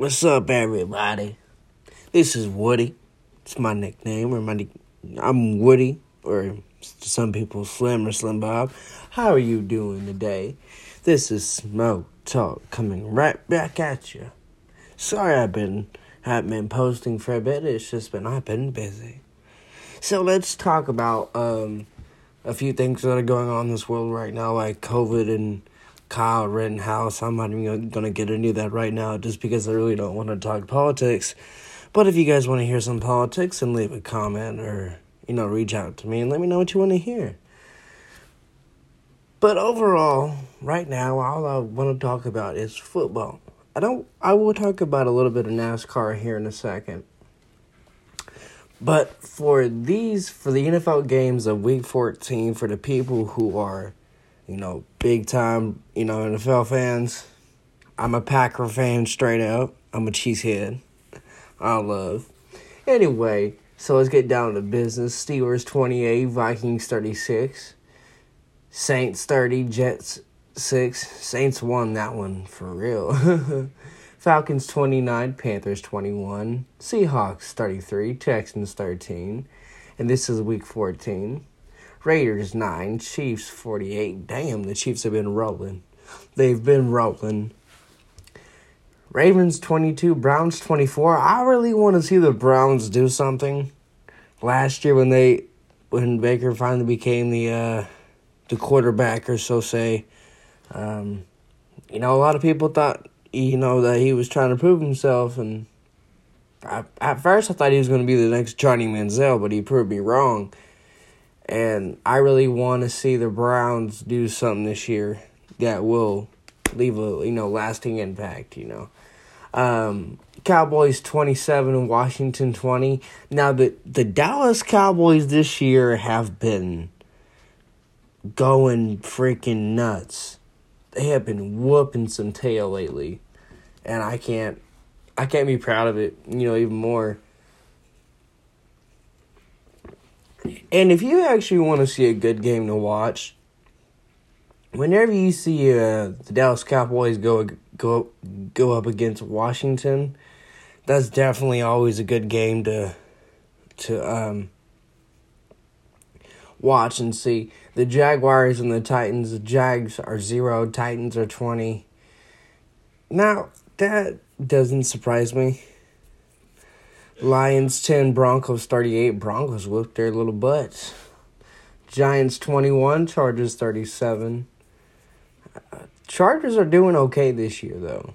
What's up, everybody? This is Woody. It's my nickname, or my I'm Woody, or some people Slim or Slim Bob. How are you doing today? This is Smoke Talk coming right back at you. Sorry, I've been haven't been posting for a bit. It's just been I've been busy. So let's talk about um a few things that are going on in this world right now, like COVID and Kyle Rittenhouse. I'm not even going to get into that right now just because I really don't want to talk politics. But if you guys want to hear some politics, then leave a comment or, you know, reach out to me and let me know what you want to hear. But overall, right now, all I want to talk about is football. I don't. I will talk about a little bit of NASCAR here in a second. But for these, for the NFL games of Week 14, for the people who are you know, big time, you know, NFL fans. I'm a Packer fan straight up. I'm a cheesehead. I love. Anyway, so let's get down to business. Steelers 28, Vikings 36. Saints 30, Jets 6. Saints won that one for real. Falcons 29, Panthers 21. Seahawks 33, Texans 13. And this is week 14. Raiders 9, Chiefs 48. Damn, the Chiefs have been rolling. They've been rolling. Ravens 22, Browns 24. I really want to see the Browns do something. Last year when they when Baker finally became the uh the quarterback or so say um you know a lot of people thought you know that he was trying to prove himself and I, at first I thought he was going to be the next Johnny Manziel, but he proved me wrong. And I really want to see the Browns do something this year that will leave a you know lasting impact. You know, um, Cowboys twenty seven and Washington twenty. Now the the Dallas Cowboys this year have been going freaking nuts. They have been whooping some tail lately, and I can't I can't be proud of it. You know even more. And if you actually want to see a good game to watch, whenever you see uh, the Dallas Cowboys go go go up against Washington, that's definitely always a good game to to um, watch and see. The Jaguars and the Titans. The Jags are zero. Titans are twenty. Now that doesn't surprise me. Lions 10, Broncos 38. Broncos whooped their little butts. Giants 21, Chargers 37. Uh, Chargers are doing okay this year, though.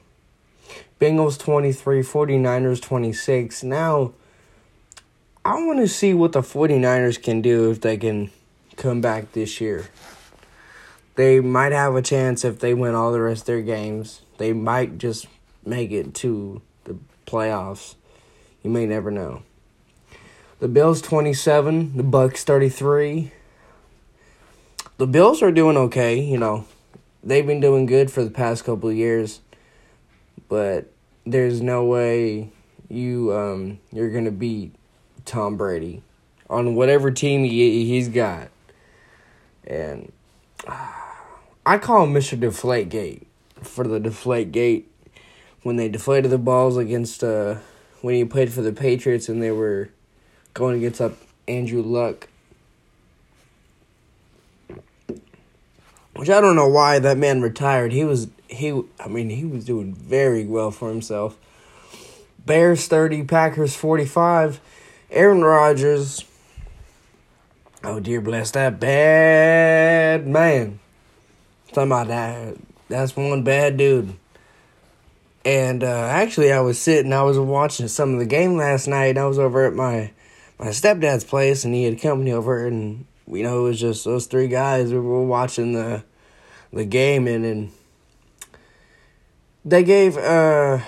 Bengals 23, 49ers 26. Now, I want to see what the 49ers can do if they can come back this year. They might have a chance if they win all the rest of their games. They might just make it to the playoffs. You may never know. The Bills 27, the Bucks 33. The Bills are doing okay, you know. They've been doing good for the past couple of years. But there's no way you um you're going to beat Tom Brady on whatever team he he's got. And uh, I call him Mr. Deflate Gate for the Deflate Gate when they deflated the balls against uh when he played for the Patriots and they were going against up Andrew Luck. Which I don't know why that man retired. He was he I mean he was doing very well for himself. Bears 30, Packers 45. Aaron Rodgers Oh dear bless that bad man. Talking about that that's one bad dude. And uh, actually, I was sitting, I was watching some of the game last night. I was over at my my stepdad's place, and he had company over, and you know it was just those three guys. We were watching the the game, and and they gave uh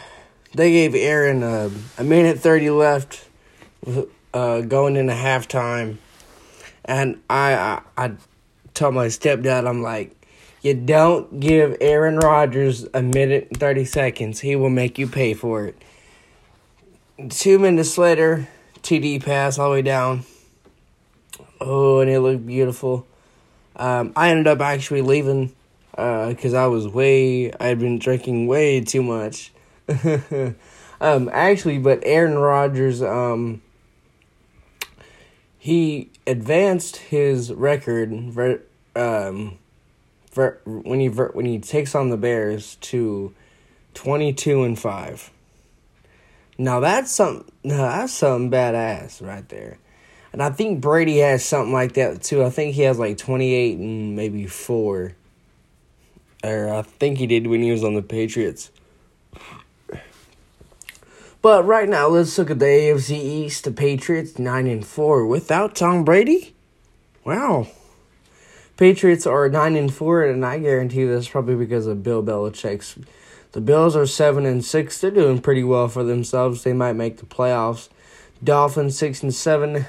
they gave Aaron a, a minute thirty left, uh, going into halftime, and I I, I told my stepdad, I'm like you don't give Aaron Rodgers a minute and 30 seconds. He will make you pay for it. Two minutes later, TD pass all the way down. Oh, and it looked beautiful. Um, I ended up actually leaving because uh, I was way, I had been drinking way too much. Um, actually, but Aaron Rodgers, um, he advanced his record um, when he when he takes on the Bears to twenty two and five. Now that's something. That's something badass right there. And I think Brady has something like that too. I think he has like 28 and maybe 4. Or I think he did when he was on the Patriots. But right now, let's look at the AFC East. The Patriots 9 and 4 without Tom Brady. Wow. Patriots are 9 and 4 and I guarantee that's probably because of Bill Belichick's the Bills are 7 and 6. They're doing pretty well for themselves. They might make the playoffs. Dolphins 6 and 7.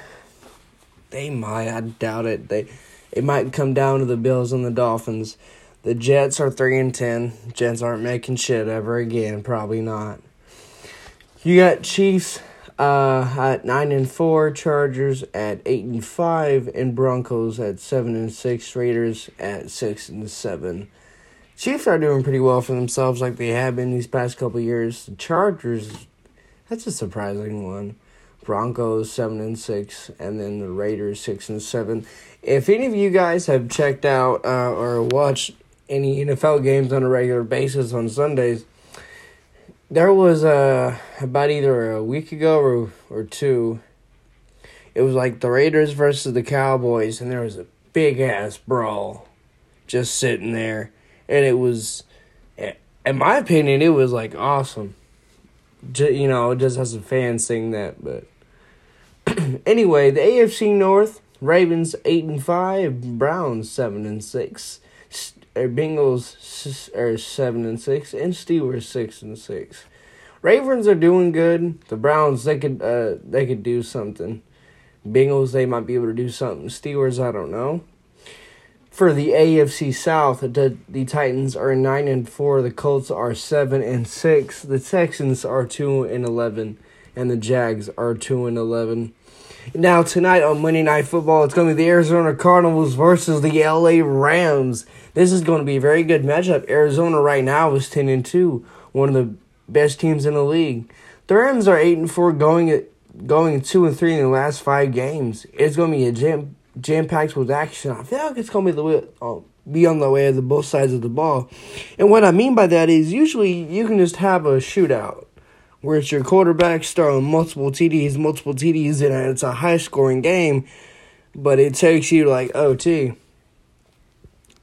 They might. I doubt it. They it might come down to the Bills and the Dolphins. The Jets are three and ten. Jets aren't making shit ever again. Probably not. You got Chiefs uh, at nine and four, Chargers at eight and five, and Broncos at seven and six. Raiders at six and seven. Chiefs are doing pretty well for themselves, like they have been these past couple years. The Chargers, that's a surprising one. Broncos seven and six, and then the Raiders six and seven. If any of you guys have checked out uh, or watched any NFL games on a regular basis on Sundays, there was uh, about either a week ago or, or two it was like the raiders versus the cowboys and there was a big ass brawl just sitting there and it was in my opinion it was like awesome. Just, you know just as a fan saying that but anyway the afc north ravens 8 and 5 browns 7 and 6 their Bengals are seven and six, and Steelers six and six. Ravens are doing good. The Browns they could uh they could do something. Bengals they might be able to do something. Steelers I don't know. For the AFC South, the, the Titans are nine and four. The Colts are seven and six. The Texans are two and eleven, and the Jags are two and eleven. Now tonight on Monday Night Football, it's going to be the Arizona Cardinals versus the LA Rams. This is going to be a very good matchup. Arizona right now is ten and two, one of the best teams in the league. The Rams are eight and four, going going two and three in the last five games. It's going to be a jam jam packed with action. I feel like it's gonna be the way, uh, be on the way of the both sides of the ball. And what I mean by that is usually you can just have a shootout where it's your quarterback throwing multiple TDs, multiple TDs, and it's a high scoring game, but it takes you like OT.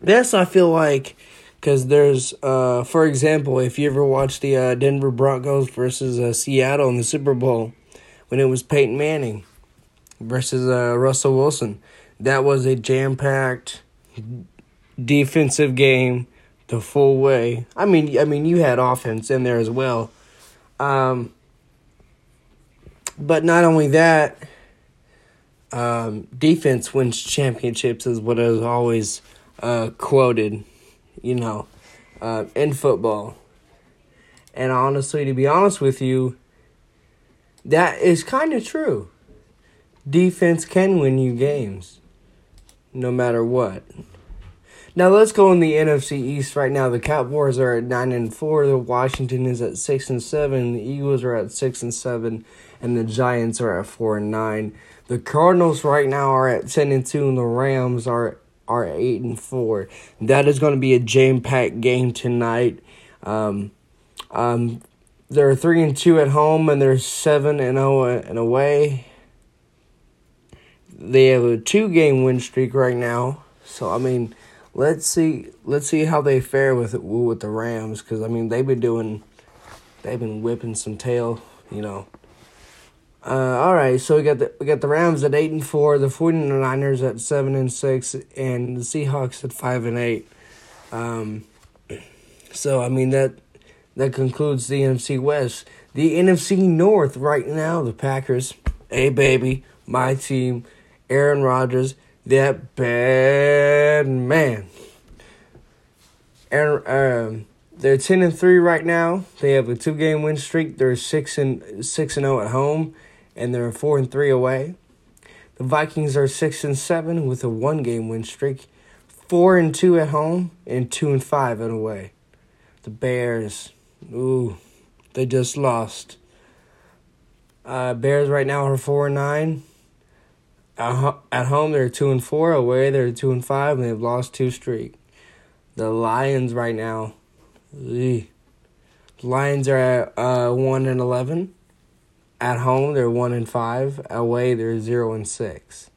This I feel like because there's, uh, for example, if you ever watched the uh, Denver Broncos versus uh, Seattle in the Super Bowl when it was Peyton Manning versus uh, Russell Wilson that was a jam packed defensive game the full way. I mean, I mean, you had offense in there as well. Um, but not only that, um, defense wins championships is what is always uh, quoted, you know, uh, in football. And honestly, to be honest with you, that is kind of true. Defense can win you games no matter what. Now let's go in the NFC East right now. The Cowboys are at nine and four. The Washington is at six and seven. The Eagles are at six and seven, and the Giants are at four and nine. The Cardinals right now are at ten and two, and the Rams are are eight and four. That is going to be a jam packed game tonight. Um, um, they're three and two at home, and they're seven and zero oh and away they have a two game win streak right now. So I mean, let's see let's see how they fare with with the Rams because I mean they've been doing they've been whipping some tail, you know. Uh, all right, so we got the we got the Rams at eight and four, the 49ers at seven and six, and the Seahawks at five and eight. Um, so I mean that that concludes the NFC West. The NFC North right now, the Packers, hey baby, my team Aaron Rodgers, that bad man. And um, they're ten and three right now. They have a two game win streak. They're six and six and zero at home, and they're four and three away. The Vikings are six and seven with a one game win streak, four and two at home, and two and five at away. The Bears, ooh, they just lost Uh, Bears right now are four and nine. At, home they're two and four. Away they're two and five, and they've lost two streak. The Lions right now, the Lions are at uh, one and eleven. At home they're one and five. Away they're zero and six,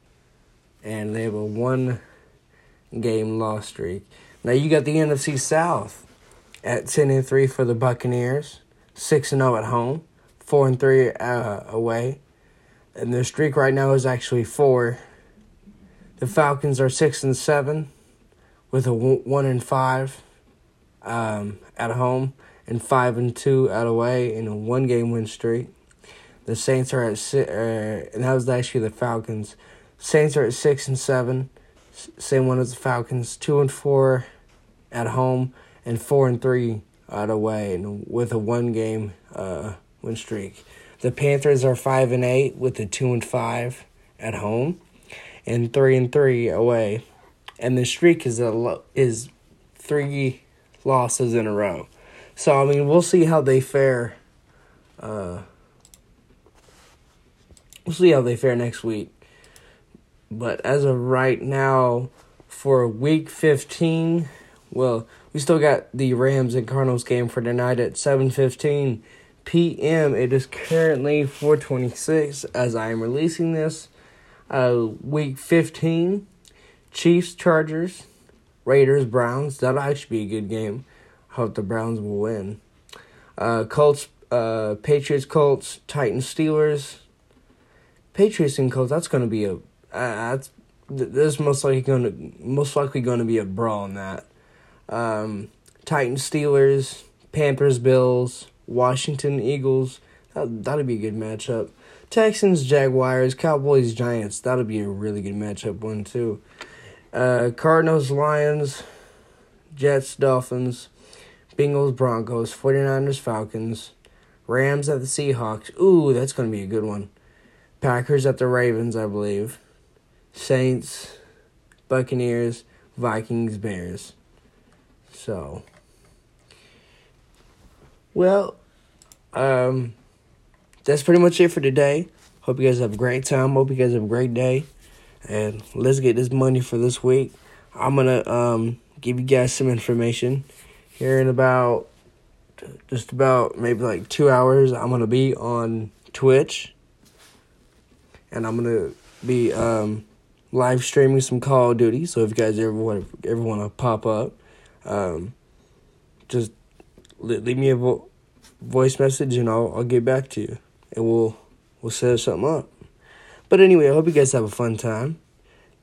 and they have a one game loss streak. Now you got the NFC South at ten and three for the Buccaneers, six and zero at home, four and three uh, away, and their streak right now is actually four. The Falcons are six and seven, with a one and five um, at home, and five and two at away in a one game win streak. The Saints are at six, uh, and that was actually the Falcons. Saints are at six and seven same one as the Falcons, two and four at home and four and three out away, and with a one game uh, win streak. The Panthers are five and eight with a two and five at home, and three and three away, and the streak is a lo- is three losses in a row. So I mean, we'll see how they fare. Uh, we'll see how they fare next week. But as of right now, for week 15, well, we still got the Rams and Cardinals game for tonight at 7:15 p.m. It is currently 4:26 as I am releasing this. Uh, week 15, Chiefs, Chargers, Raiders, Browns. That'll actually be a good game. I Hope the Browns will win. Uh, Colts, uh, Patriots, Colts, Titans, Steelers. Patriots and Colts. That's going to be a uh, there's most likely going to most likely going to be a brawl in that. Um, Titans, Steelers, Panthers, Bills, Washington Eagles. That that'll be a good matchup. Texans, Jaguars, Cowboys, Giants. That'll be a really good matchup one too. Uh, Cardinals, Lions, Jets, Dolphins, Bengals, Broncos, 49ers, Falcons, Rams at the Seahawks. Ooh, that's going to be a good one. Packers at the Ravens, I believe. Saints, Buccaneers, Vikings, Bears. So, well, um, that's pretty much it for today. Hope you guys have a great time. Hope you guys have a great day. And let's get this money for this week. I'm gonna um give you guys some information here in about just about maybe like two hours. I'm gonna be on Twitch, and I'm gonna be um live streaming some Call of Duty. So if you guys ever want ever want to pop up, um, just leave me a vo- voice message and I'll I'll get back to you and we'll we'll set something up. But anyway, I hope you guys have a fun time.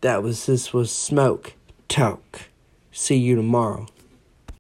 That was this was Smoke Talk. See you tomorrow.